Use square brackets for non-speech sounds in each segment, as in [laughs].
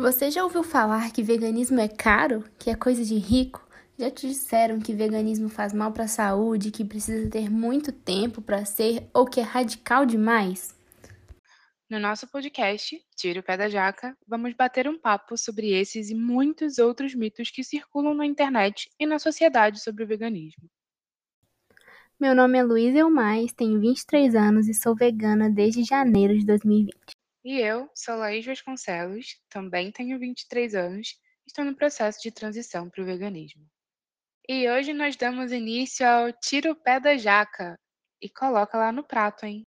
Você já ouviu falar que veganismo é caro? Que é coisa de rico? Já te disseram que veganismo faz mal para a saúde, que precisa ter muito tempo para ser ou que é radical demais? No nosso podcast, Tire o Pé da Jaca, vamos bater um papo sobre esses e muitos outros mitos que circulam na internet e na sociedade sobre o veganismo. Meu nome é Luísa Elmais, tenho 23 anos e sou vegana desde janeiro de 2020. E eu sou Laís Vasconcelos, também tenho 23 anos, estou no processo de transição para o veganismo. E hoje nós damos início ao Tira o Pé da Jaca e coloca lá no prato, hein?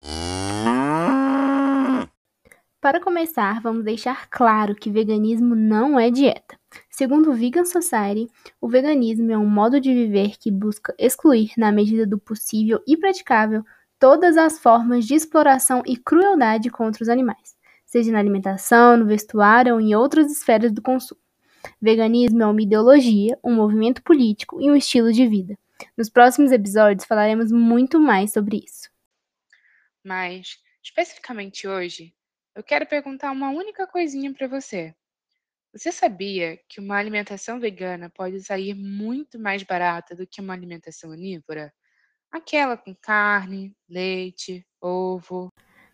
Para começar, vamos deixar claro que veganismo não é dieta. Segundo o Vegan Society, o veganismo é um modo de viver que busca excluir, na medida do possível e praticável, todas as formas de exploração e crueldade contra os animais seja na alimentação, no vestuário ou em outras esferas do consumo. Veganismo é uma ideologia, um movimento político e um estilo de vida. Nos próximos episódios falaremos muito mais sobre isso. Mas, especificamente hoje, eu quero perguntar uma única coisinha para você. Você sabia que uma alimentação vegana pode sair muito mais barata do que uma alimentação onívora? Aquela com carne, leite, ovo.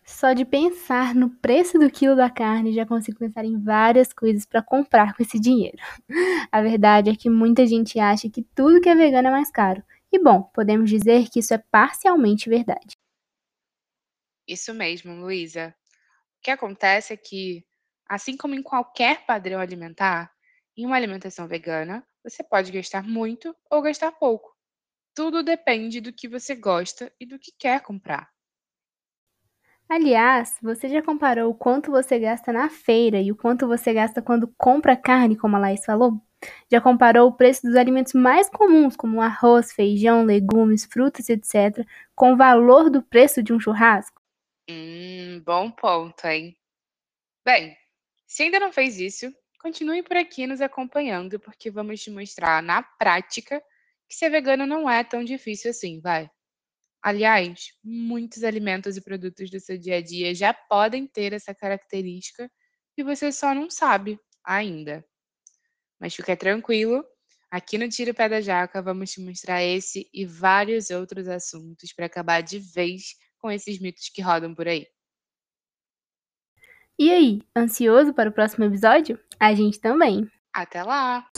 Só de pensar no preço do quilo da carne, já consigo pensar em várias coisas para comprar com esse dinheiro. [laughs] A verdade é que muita gente acha que tudo que é vegano é mais caro. E bom, podemos dizer que isso é parcialmente verdade. Isso mesmo, Luísa. O que acontece é que, assim como em qualquer padrão alimentar, em uma alimentação vegana, você pode gastar muito ou gastar pouco. Tudo depende do que você gosta e do que quer comprar. Aliás, você já comparou o quanto você gasta na feira e o quanto você gasta quando compra carne, como a Laís falou? Já comparou o preço dos alimentos mais comuns, como arroz, feijão, legumes, frutas, etc., com o valor do preço de um churrasco? Hum, bom ponto, hein? Bem, se ainda não fez isso, continue por aqui nos acompanhando, porque vamos te mostrar na prática que ser vegano não é tão difícil assim, vai. Aliás, muitos alimentos e produtos do seu dia a dia já podem ter essa característica e você só não sabe ainda. Mas fica tranquilo, aqui no Tiro Pé da Jaca vamos te mostrar esse e vários outros assuntos para acabar de vez com esses mitos que rodam por aí. E aí, ansioso para o próximo episódio? A gente também. Até lá!